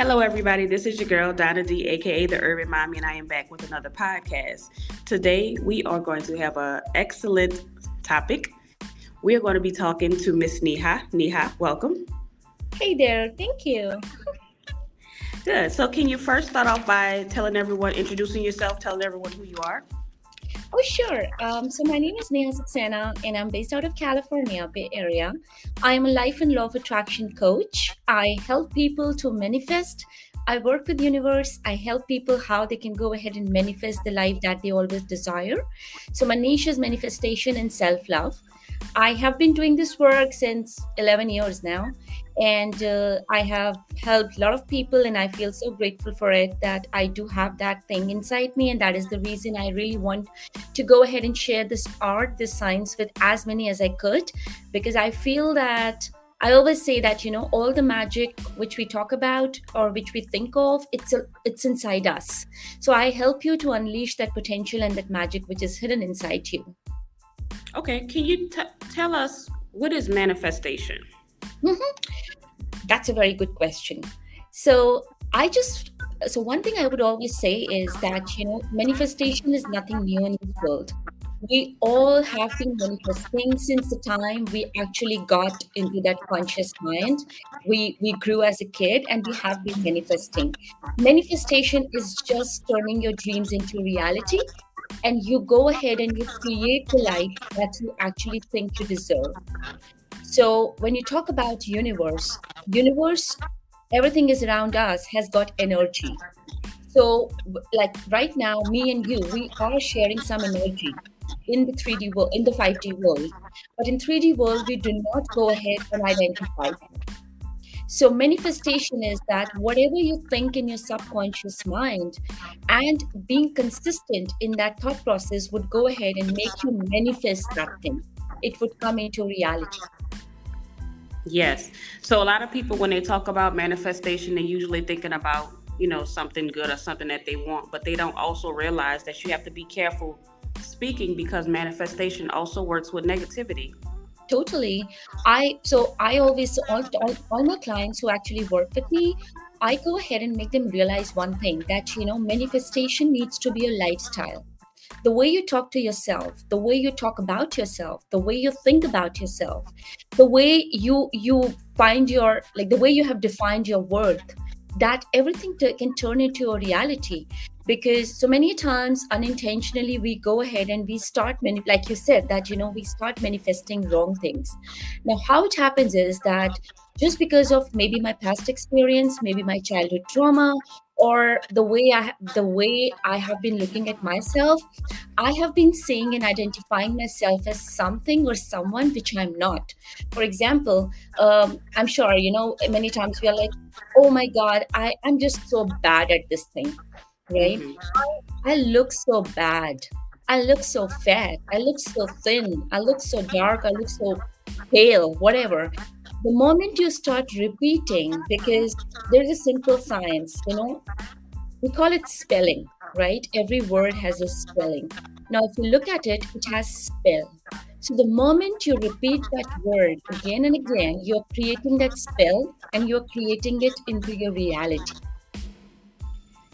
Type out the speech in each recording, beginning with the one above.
Hello, everybody. This is your girl, Donna D, aka The Urban Mommy, and I am back with another podcast. Today, we are going to have an excellent topic. We are going to be talking to Miss Neha. Neha, welcome. Hey there. Thank you. Good. So, can you first start off by telling everyone, introducing yourself, telling everyone who you are? Oh, sure. Um, so my name is Neha Saxena, and I'm based out of California, Bay Area. I am a life and law of attraction coach. I help people to manifest. I work with universe. I help people how they can go ahead and manifest the life that they always desire. So my niche is manifestation and self-love. I have been doing this work since 11 years now, and uh, I have helped a lot of people, and I feel so grateful for it that I do have that thing inside me, and that is the reason I really want to go ahead and share this art, this science with as many as I could, because I feel that. I always say that you know all the magic which we talk about or which we think of it's a, it's inside us. So I help you to unleash that potential and that magic which is hidden inside you. Okay, can you t- tell us what is manifestation? Mm-hmm. That's a very good question. So I just so one thing I would always say is that you know manifestation is nothing new in this world. We all have been manifesting since the time we actually got into that conscious mind. We we grew as a kid and we have been manifesting. Manifestation is just turning your dreams into reality and you go ahead and you create the life that you actually think you deserve so when you talk about universe universe everything is around us has got energy so like right now me and you we are sharing some energy in the 3d world in the 5d world but in 3d world we do not go ahead and identify so, manifestation is that whatever you think in your subconscious mind and being consistent in that thought process would go ahead and make you manifest that thing. It would come into reality. Yes. So, a lot of people, when they talk about manifestation, they're usually thinking about, you know, something good or something that they want, but they don't also realize that you have to be careful speaking because manifestation also works with negativity. Totally. I so i always all, all, all my clients who actually work with me i go ahead and make them realize one thing that you know manifestation needs to be a lifestyle. The way you talk to yourself the way you talk about yourself the way you think about yourself the way you you find your like the way you have defined your worth that everything t- can turn into a reality. Because so many times unintentionally we go ahead and we start many like you said that you know we start manifesting wrong things. Now how it happens is that just because of maybe my past experience maybe my childhood trauma or the way i the way i have been looking at myself i have been seeing and identifying myself as something or someone which i'm not for example um, i'm sure you know many times we are like oh my god i i'm just so bad at this thing right? Mm-hmm. I, I look so bad. I look so fat. I look so thin. I look so dark. I look so pale, whatever. The moment you start repeating, because there's a simple science, you know, we call it spelling, right? Every word has a spelling. Now, if you look at it, it has spell. So the moment you repeat that word again and again, you're creating that spell and you're creating it into your reality.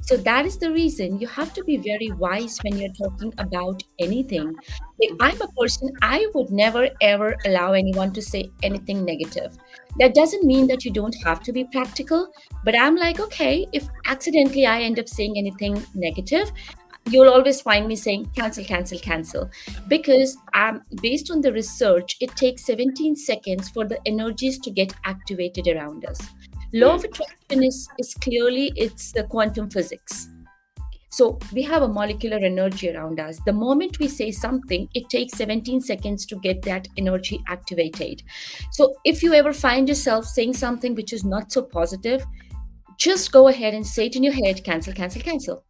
So that is the reason you have to be very wise when you're talking about anything. I'm a person, I would never ever allow anyone to say anything negative. That doesn't mean that you don't have to be practical, but I'm like, okay, if accidentally I end up saying anything negative, you'll always find me saying cancel cancel cancel because um, based on the research it takes 17 seconds for the energies to get activated around us law of attraction is, is clearly it's the quantum physics. So we have a molecular energy around us. The moment we say something it takes 17 seconds to get that energy activated. So if you ever find yourself saying something which is not so positive just go ahead and say it in your head cancel cancel cancel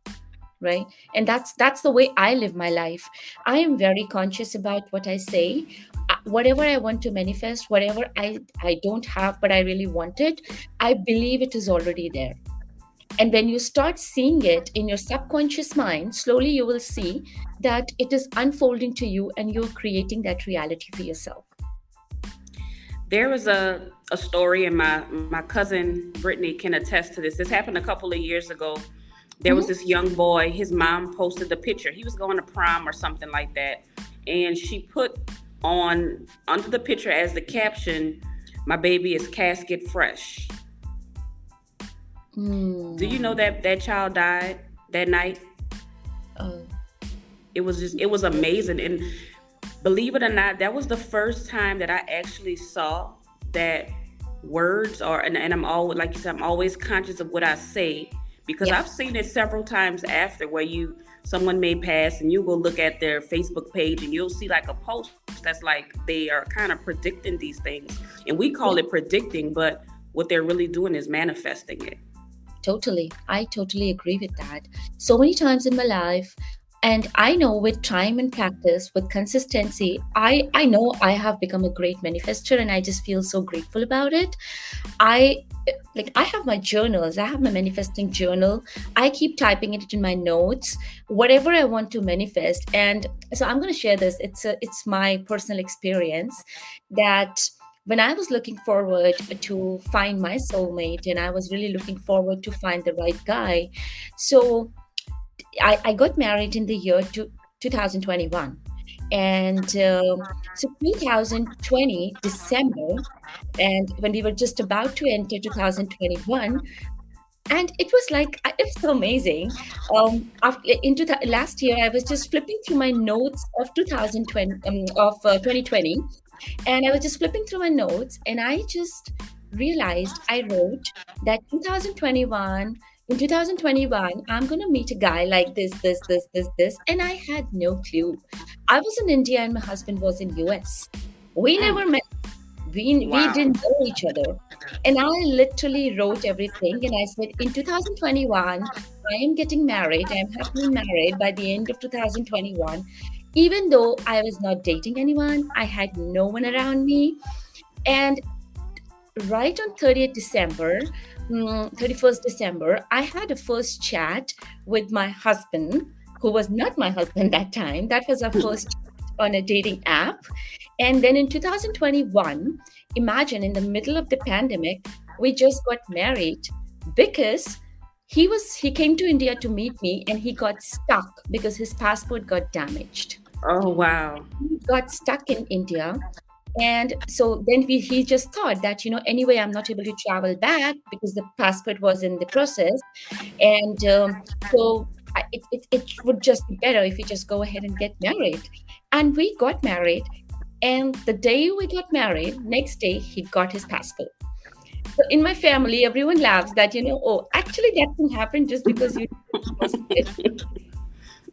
right? And that's that's the way i live my life. I am very conscious about what i say. Whatever i want to manifest whatever i i don't have but i really want it i believe it is already there. And when you start seeing it in your subconscious mind slowly you will see that it is unfolding to you and you're creating that reality for yourself. There was a a story, and my my cousin Brittany can attest to this. This happened a couple of years ago. There mm-hmm. was this young boy. His mom posted the picture. He was going to prom or something like that, and she put on under the picture as the caption, "My baby is casket fresh." Mm. Do you know that that child died that night? Oh. It was just it was amazing and believe it or not, that was the first time that I actually saw that words are and, and I'm always like you said, I'm always conscious of what I say because I've seen it several times after where you someone may pass and you will look at their Facebook page and you'll see like a post that's like they are kind of predicting these things. And we call it predicting, but what they're really doing is manifesting it. Totally. I totally agree with that. So many times in my life, and i know with time and practice with consistency i i know i have become a great manifester and i just feel so grateful about it. I like i have my journals. I have my manifesting journal. I keep typing it in my notes whatever i want to manifest. And so i'm going to share this. It's a it's my personal experience that when I was looking forward to find my soulmate and I was really looking forward to find the right guy. So I, I got married in the year to, 2021 and uh, so 2020 december and when we were just about to enter 2021 and it was like it was so amazing. Um after, into the last year i was just flipping through my notes of 2020 um, of uh, 2020 and i was just flipping through my notes and i just realized i wrote that 2021 in 2021 i'm going to meet a guy like this this this this this and i had no clue. I was in india and my husband was in us we hmm. never met. We, wow. we didn't know each other. And i literally wrote everything and i said in 2021 i am getting married. I'm happily married by the end of 2021 even though i was not dating anyone i had no one around me. And right on 30th december 31st mm, December, I had a first chat with my husband, who was not my husband that time. That was our first on a dating app. And then in 2021, imagine in the middle of the pandemic, we just got married because he was he came to India to meet me and he got stuck because his passport got damaged. Oh wow. He got stuck in India and so then we, he just thought that you know anyway i'm not able to travel back because the passport was in the process. And um, so it, it, it would just be better if we just go ahead and get married. And we got married. And the day we got married next day he got his passport. So in my family everyone laughs that you know oh actually that can happen just because you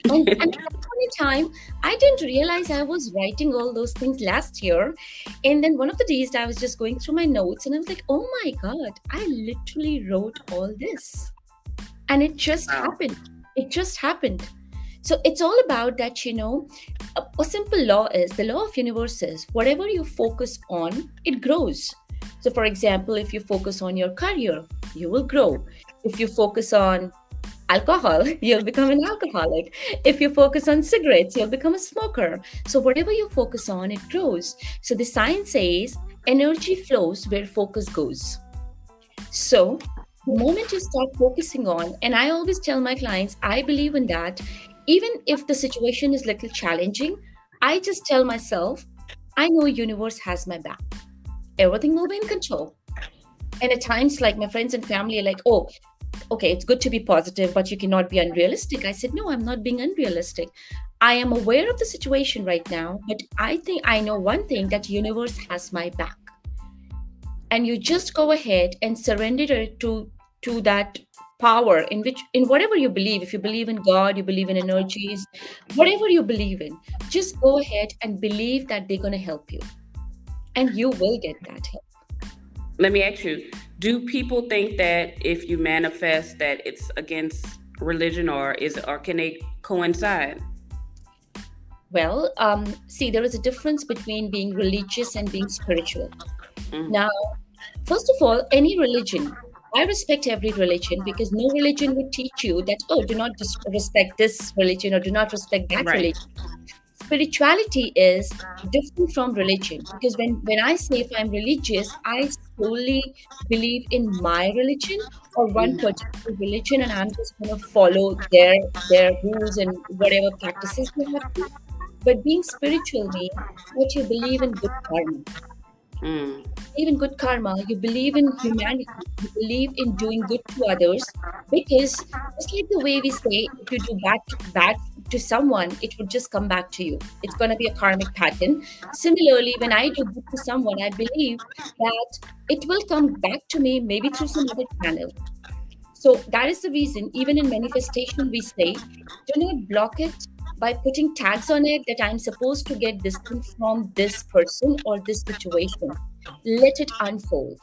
and, and at the time, I didn't realize I was writing all those things last year. And then one of the days I was just going through my notes and I was like, oh my God, I literally wrote all this. And it just wow. happened. It just happened. So it's all about that, you know, a, a simple law is the law of universes. Whatever you focus on, it grows. So, for example, if you focus on your career, you will grow. If you focus on alcohol, you'll become an alcoholic. If you focus on cigarettes, you'll become a smoker. So, whatever you focus on, it grows. So, the science says energy flows where focus goes. So, the moment you start focusing on, and I always tell my clients, I believe in that, even if the situation is a little challenging, I just tell myself, I know universe has my back. Everything will be in control. And at times, like my friends and family are like, oh, okay, it's good to be positive, but you cannot be unrealistic. I said, no, I'm not being unrealistic. I am aware of the situation right now, but I think I know one thing that universe has my back. And you just go ahead and surrender to to that power in which in whatever you believe if you believe in god you believe in energies whatever you believe in just go ahead and believe that they're going to help you and you will get that help let me ask you do people think that if you manifest that it's against religion or is or can they coincide well um, see there is a difference between being religious and being spiritual mm-hmm. now first of all any religion I respect every religion because no religion would teach you that, oh, do not respect this religion or do not respect that right. religion spirituality is different from religion because when when i say if i'm religious i solely believe in my religion or one particular religion and i'm just going to follow their their rules and whatever practices they have to. but being spiritual means that you believe in good karma Mm. believe in good karma, you believe in humanity, you believe in doing good to others. Because just like the way we say, if you do bad bad to someone, it would just come back to you. It's going to be a karmic pattern. Similarly, when I do good to someone, I believe that it will come back to me, maybe through some other channel. So that is the reason, even in manifestation, we say, do not block it by putting tags on it that I'm supposed to get distance from this person or this situation. Let it unfold.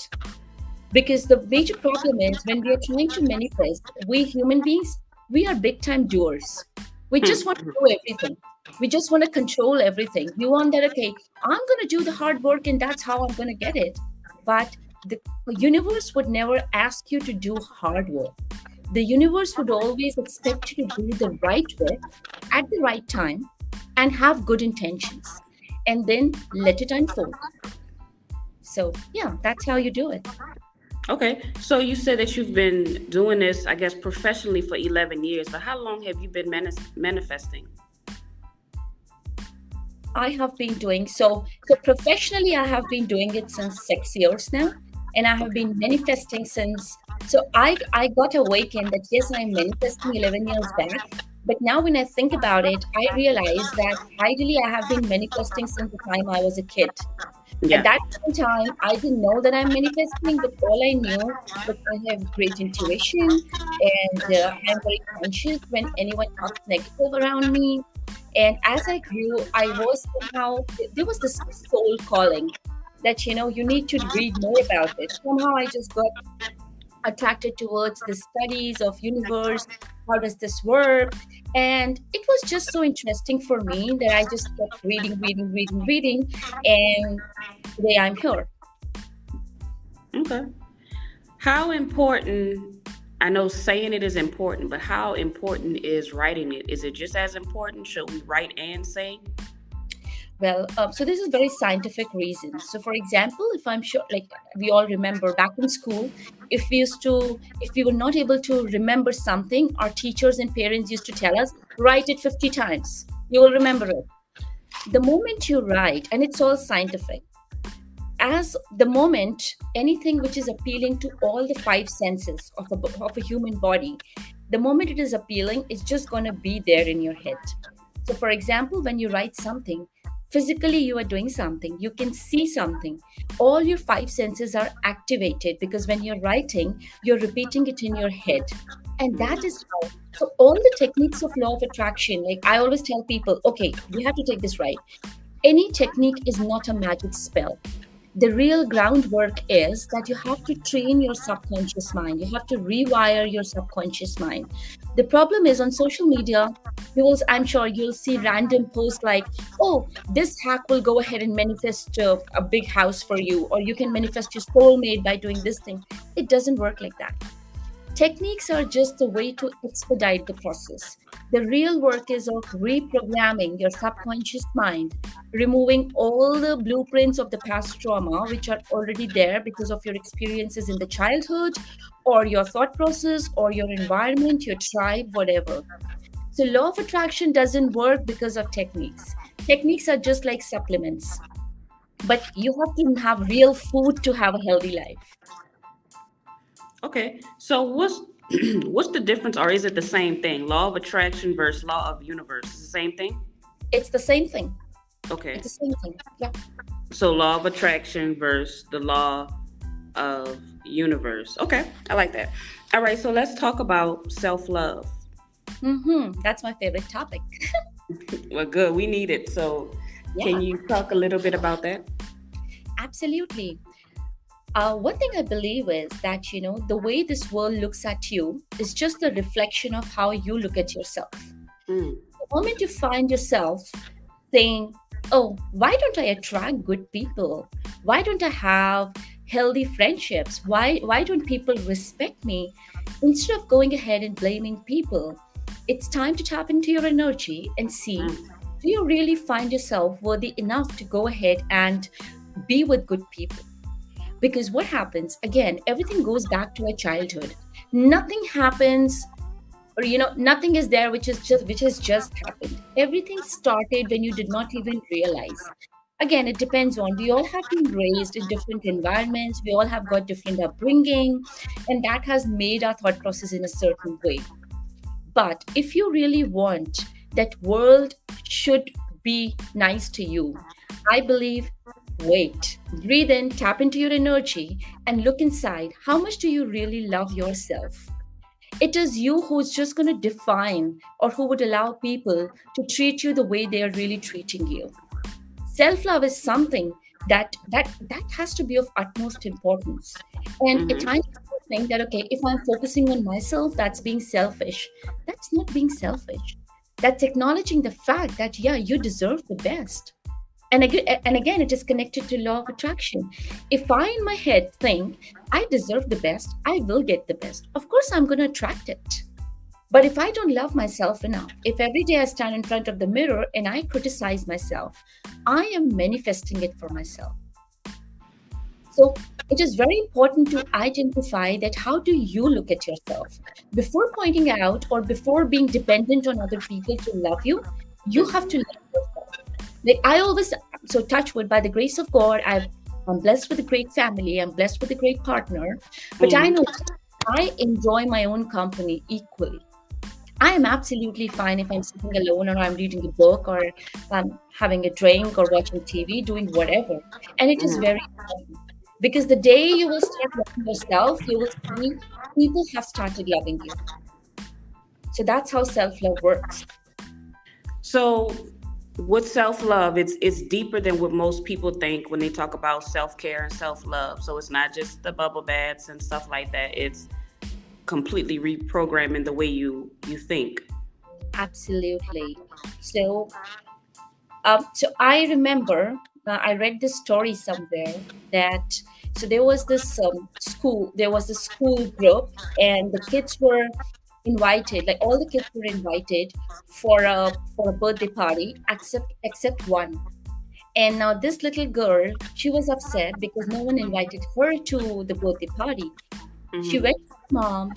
Because the major problem is when we are trying to manifest, we human beings, we are big time doers. We hmm. just want to do everything. We just want to control everything. We want that, okay, I'm going to do the hard work and that's how I'm going to get it. But the universe would never ask you to do hard work the universe would always expect you to do the right way at the right time and have good intentions and then let it unfold. So, yeah, that's how you do it. Okay. So you said that you've been doing this, I guess, professionally for 11 years, but how long have you been manifesting? I have been doing so. So professionally, I have been doing it since six years now, and I have been manifesting since so I I got awakened that yes, I'm manifesting 11 years back. But now when I think about it, I realize that ideally I have been manifesting since the time I was a kid. Yeah. At that time, I didn't know that I'm manifesting, but all I knew was I have great intuition and uh, I'm very conscious when anyone talks negative around me. And as I grew, I was somehow, there was this soul calling that, you know, you need to read more about it. Somehow I just got attracted towards the studies of universe how does this work? And it was just so interesting for me that i just kept reading reading reading reading and today i'm here. Okay. How important i know saying it is important but how important is writing it? Is it just as important? Should we write and say well, um, so this is very scientific reasons. So, for example, if I'm sure, like we all remember back in school, if we used to, if we were not able to remember something, our teachers and parents used to tell us, write it 50 times. You will remember it. The moment you write, and it's all scientific, as the moment anything which is appealing to all the five senses of a, of a human body, the moment it is appealing, it's just going to be there in your head. So, for example, when you write something, physically you are doing something. You can see something. All your five senses are activated because when you're writing you're repeating it in your head. And that is how so all the techniques of law of attraction like i always tell people okay you have to take this right. Any technique is not a magic spell the real groundwork is that you have to train your subconscious mind. You have to rewire your subconscious mind. The problem is on social media you will i'm sure you'll see random posts like oh this hack will go ahead and manifest uh, a big house for you or you can manifest your soulmate by doing this thing. It doesn't work like that Techniques are just a way to expedite the process. The real work is of reprogramming your subconscious mind, removing all the blueprints of the past trauma, which are already there because of your experiences in the childhood, or your thought process, or your environment, your tribe, whatever. So, law of attraction doesn't work because of techniques. Techniques are just like supplements, but you have to have real food to have a healthy life. Okay. So what's what's the difference or is it the same thing? Law of attraction versus law of universe. Is the same thing? It's the same thing. Okay. It's the same thing. Yeah. So law of attraction versus the law of universe. Okay. I like that. All right, so let's talk about self-love. Mhm. That's my favorite topic. well, good. We need it. So yeah. can you talk a little bit about that? Absolutely. Uh, one thing I believe is that, you know, the way this world looks at you is just a reflection of how you look at yourself. Mm. The moment you find yourself saying, oh, why don't I attract good people? Why don't I have healthy friendships? Why, why don't people respect me? Instead of going ahead and blaming people, it's time to tap into your energy and see mm. do you really find yourself worthy enough to go ahead and be with good people? Because what happens, again, everything goes back to our childhood. Nothing happens or you know nothing is there which is just which has just happened. Everything started when you did not even realize. Again it depends on we all have been raised in different environments. We all have got different upbringing and that has made our thought process in a certain way. But if you really want that world should be nice to you i believe wait breathe in tap into your energy and look inside. How much do you really love yourself? It is you who's just going to define or who would allow people to treat you the way they are really treating you. Self love is something that that that has to be of utmost importance. And mm-hmm. at times think that okay if i'm focusing on myself that's being selfish. That's not being selfish. That's acknowledging the fact that yeah you deserve the best and again, and again it is connected to law of attraction. If i in my head think i deserve the best i will get the best of course i'm going to attract it. But if i don't love myself enough if every day i stand in front of the mirror and i criticize myself i am manifesting it for myself. So it is very important to identify that how do you look at yourself? Before pointing out or before being dependent on other people to love you you have to like I always so touch wood by the grace of God, i am blessed with a great family, I'm blessed with a great partner, but mm. I know I enjoy my own company equally. I am absolutely fine if I'm sitting alone or I'm reading a book or I'm having a drink or watching TV, doing whatever. And it is mm. very important because the day you will start loving yourself, you will see people have started loving you. So that's how self love works. So with self-love it's it's deeper than what most people think when they talk about self-care and self-love. So it's not just the bubble baths and stuff like that. It's completely reprogramming the way you you think. Absolutely. So um so i remember uh, i read this story somewhere that so there was this um, school there was a school group and the kids were invited like all the kids were invited for a for a birthday party except except one. And now this little girl she was upset because no one invited her to the birthday party. Mm-hmm. she went to the mom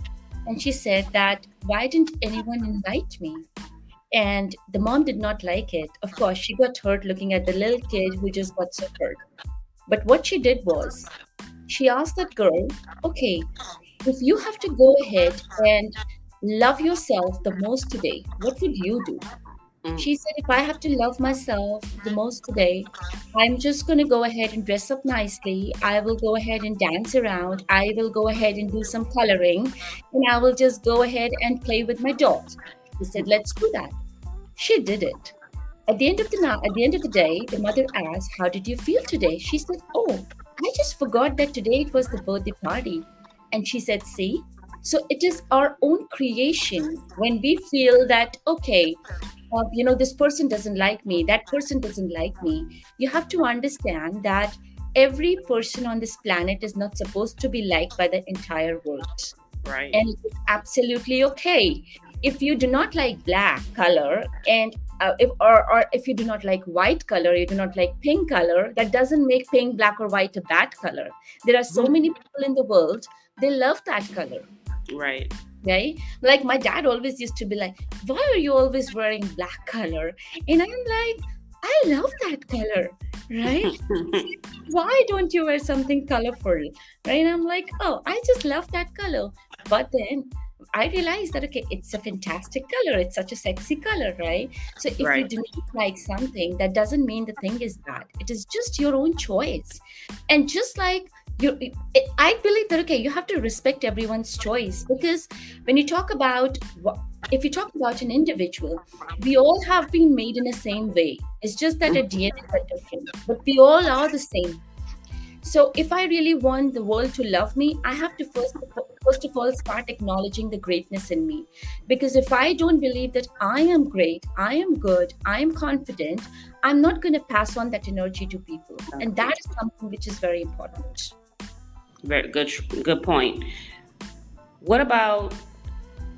and she said that why didn't anyone invite me? And the mom did not like it. Of course she got hurt looking at the little kid who just got so hurt. But what she did was she asked that girl okay if you have to go ahead and love yourself the most today, what would you do? Mm. She said, if I have to love myself the most today, I'm just going to go ahead and dress up nicely. I will go ahead and dance around. I will go ahead and do some coloring. And I will just go ahead and play with my dolls. He said, let's do that. She did it. At the end of the night, at the end of the day, the mother asked, "How did you feel today?" She said, "Oh, I just forgot that today it was the birthday party." And she said, "See, so it is our own creation. When we feel that okay uh, you know this person doesn't like me that person doesn't like me you have to understand that every person on this planet is not supposed to be liked by the entire world. Right. And it's absolutely okay. If you do not like black color and uh, if or, or if you do not like white color you do not like pink color that doesn't make pink black or white a bad color. There are so mm-hmm. many people in the world they love that color Right. Right? Like my dad always used to be like, Why are you always wearing black color? And I'm like, I love that color. Right? Why don't you wear something colorful? Right? And I'm like, Oh, I just love that color. But then I realized that okay, it's a fantastic color. It's such a sexy color, right? So if right. you do not like something, that doesn't mean the thing is bad. It is just your own choice. And just like you i believe that okay you have to respect everyone's choice because when you talk about if you talk about an individual we all have been made in the same way. It's just that our dna are different but we all are the same. So if i really want the world to love me i have to first first of all start acknowledging the greatness in me. Because if i don't believe that i am great i am good i am confident i'm not going to pass on that energy to people. And that is something which is very important very good, good point. What about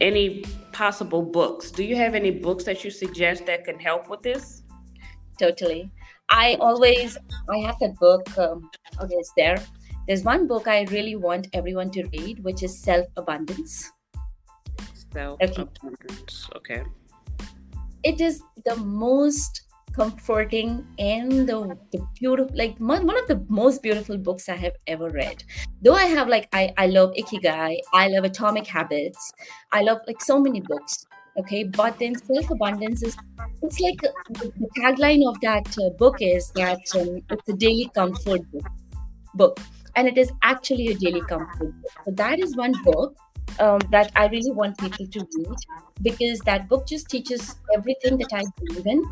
any possible books? Do you have any books that you suggest that can help with this? totally. I always I have that book. Um, okay, it's there. There's one book I really want everyone to read, which is Self Abundance. Self Abundance. Okay. okay. It is the most comforting and the, the beautiful like one, of the most beautiful books i have ever read. Though i have like i, I love ikigai i love atomic habits i love like so many books okay? But then self-abundance is it's like uh, the, the tagline of that uh, book is that um, it's a daily comfort book, book and it is actually a daily comfort book. So that is one book um, that i really want people to read because that book just teaches everything that i believe in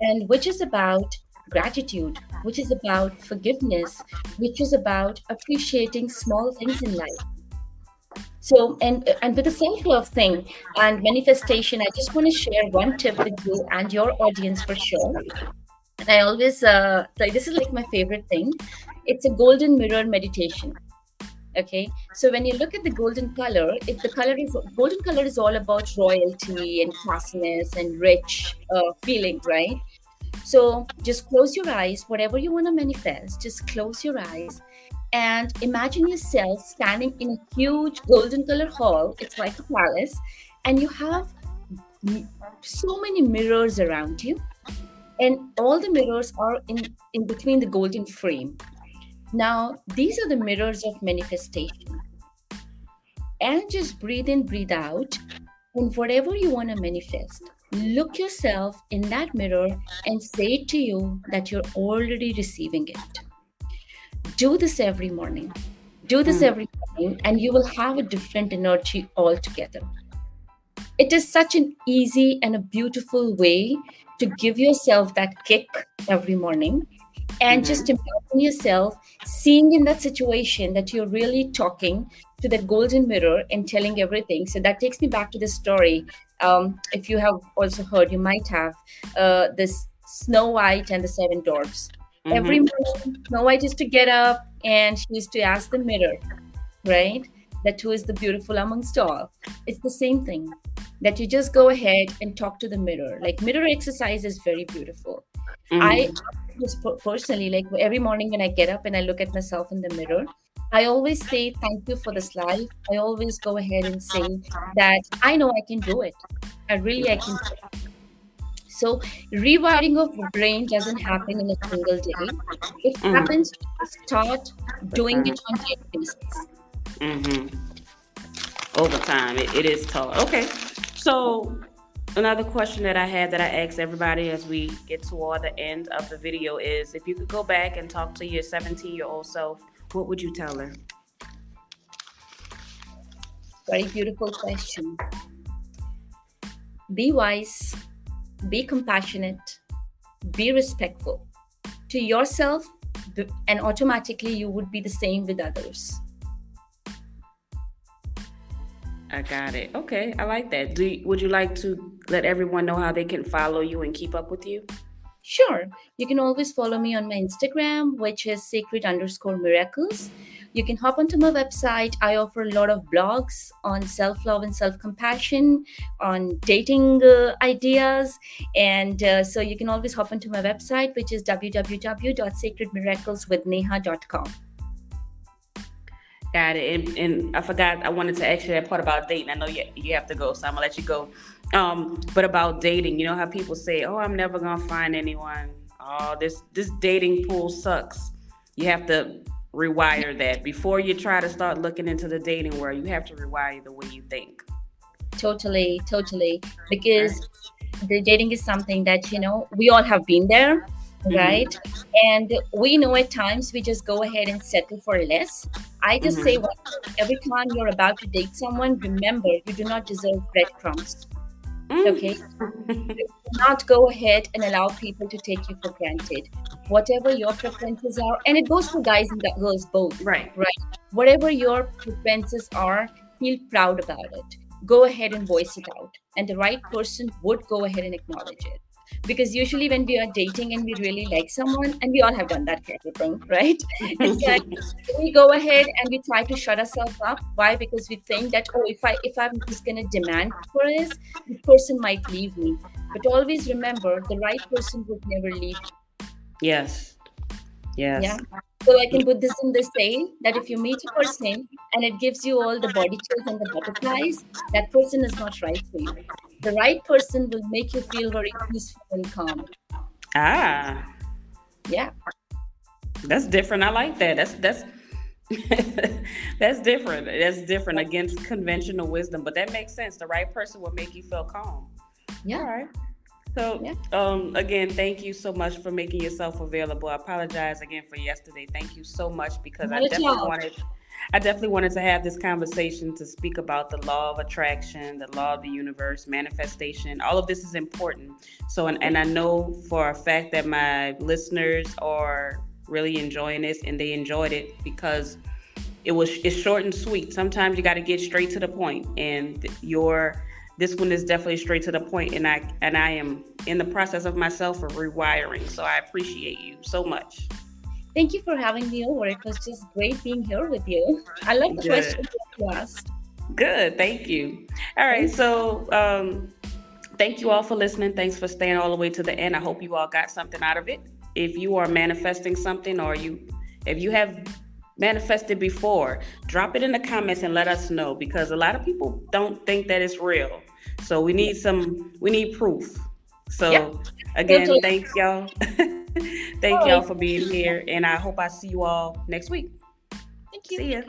and which is about gratitude, which is about forgiveness, which is about appreciating small things in life. So, and and with the self-love thing and manifestation, I just want to share one tip with you and your audience for sure. And I always uh, like this is like my favorite thing. It's a golden mirror meditation. Okay, so when you look at the golden color, if the color is golden color is all about royalty and classiness and rich uh, feeling, right? So just close your eyes, whatever you want to manifest, just close your eyes and imagine yourself standing in a huge golden color hall. It's like a palace, and you have so many mirrors around you, and all the mirrors are in, in between the golden frame. Now, these are the mirrors of manifestation. And just breathe in, breathe out, whatever you want to manifest, look yourself in that mirror and say to you that you're already receiving it. Do this every morning. Do this hmm. every morning, and you will have a different energy altogether. It is such an easy and a beautiful way to give yourself that kick every morning and mm-hmm. just imagine yourself seeing in that situation that you're really talking to that golden mirror and telling everything so that takes me back to the story um, if you have also heard, you might have uh, this Snow White and the Seven Dwarfs. Mm-hmm. Every morning, Snow White used to get up and she used to ask the mirror, right? That who is the beautiful amongst all. It's the same thing that you just go ahead and talk to the mirror. Like mirror exercise is very beautiful. Mm-hmm. I just personally like every morning when I get up and I look at myself in the mirror, I always say thank you for this life. I always go ahead and say that I know I can do it. I really I can do it. So rewiring of brain doesn't happen in a single day. It mm. happens start doing it on daily basis. Mm-hmm. Over time, it, it is taught. Okay. So another question that I had that I asked everybody as we get toward the end of the video is if you could go back and talk to your 17 year old self what would you tell her? Very beautiful question. Be wise, be compassionate, be respectful to yourself, and automatically you would be the same with others. I got it. Okay, I like that. Do you, would you like to let everyone know how they can follow you and keep up with you? Sure. You can always follow me on my Instagram, which is sacred underscore miracles. You can hop onto my website. I offer a lot of blogs on self love and self compassion, on dating uh, ideas. And uh, so you can always hop onto my website, which is www.sacredmiracleswithneha.com. Got it. And, and, I forgot, I wanted to ask you that part about dating. I know you, you have to go, so I'm going to let you go. Um, but about dating, you know how people say, "Oh, I'm never gonna find anyone. Oh, this this dating pool sucks." You have to rewire that before you try to start looking into the dating world. You have to rewire the way you think. Totally, totally. Because the dating is something that you know we all have been there mm-hmm. right mm-hmm. and we know at times we just go ahead and settle for less i just mm-hmm. say well, every time you're about to date someone remember you do not deserve breadcrumbs. Mm. Okay. not go ahead and allow people to take you for granted. Whatever your preferences are, and it goes for guys and girls both. Right. Right. Whatever your preferences are, feel proud about it. Go ahead and voice it out. And the right person would go ahead and acknowledge it. Because usually when we are dating and we really like someone and we all have done that kind of thing right? It's like we go ahead and we try to shut ourselves up. Why? Because we think that oh if i if i'm just going to demand for this this person might leave me. But always remember the right person would never leave yes. Yes. Yeah. So I can put this in the saying that if you meet a person and it gives you all the body chills and the butterflies, that person is not right for you. The right person will make you feel very peaceful and calm. Ah. Yeah. That's different. I like that. That's that's that's different. That's different against conventional wisdom, but that makes sense. The right person will make you feel calm. Yeah. All right. So, yeah. um, again, thank you so much for making yourself available. I apologize again for yesterday. Thank you so much because Not I definitely job. wanted, I definitely wanted to have this conversation to speak about the law of attraction, the law of the universe, manifestation. All of this is important. So, and, and I know for a fact that my listeners are really enjoying this, and they enjoyed it because it was it's short and sweet. Sometimes you got to get straight to the point, and your this one is definitely straight to the point and i and i am in the process of myself of rewiring so i appreciate you so much thank you for having me over it was just great being here with you i love the good. questions you asked good thank you all right so um thank you all for listening thanks for staying all the way to the end i hope you all got something out of it if you are manifesting something or you if you have manifested before drop it in the comments and let us know because a lot of people don't think that it's real so we need some, we need proof. So yep. again, thank y'all. thank y'all for being here. And I hope I see you all next week. Thank you. See ya.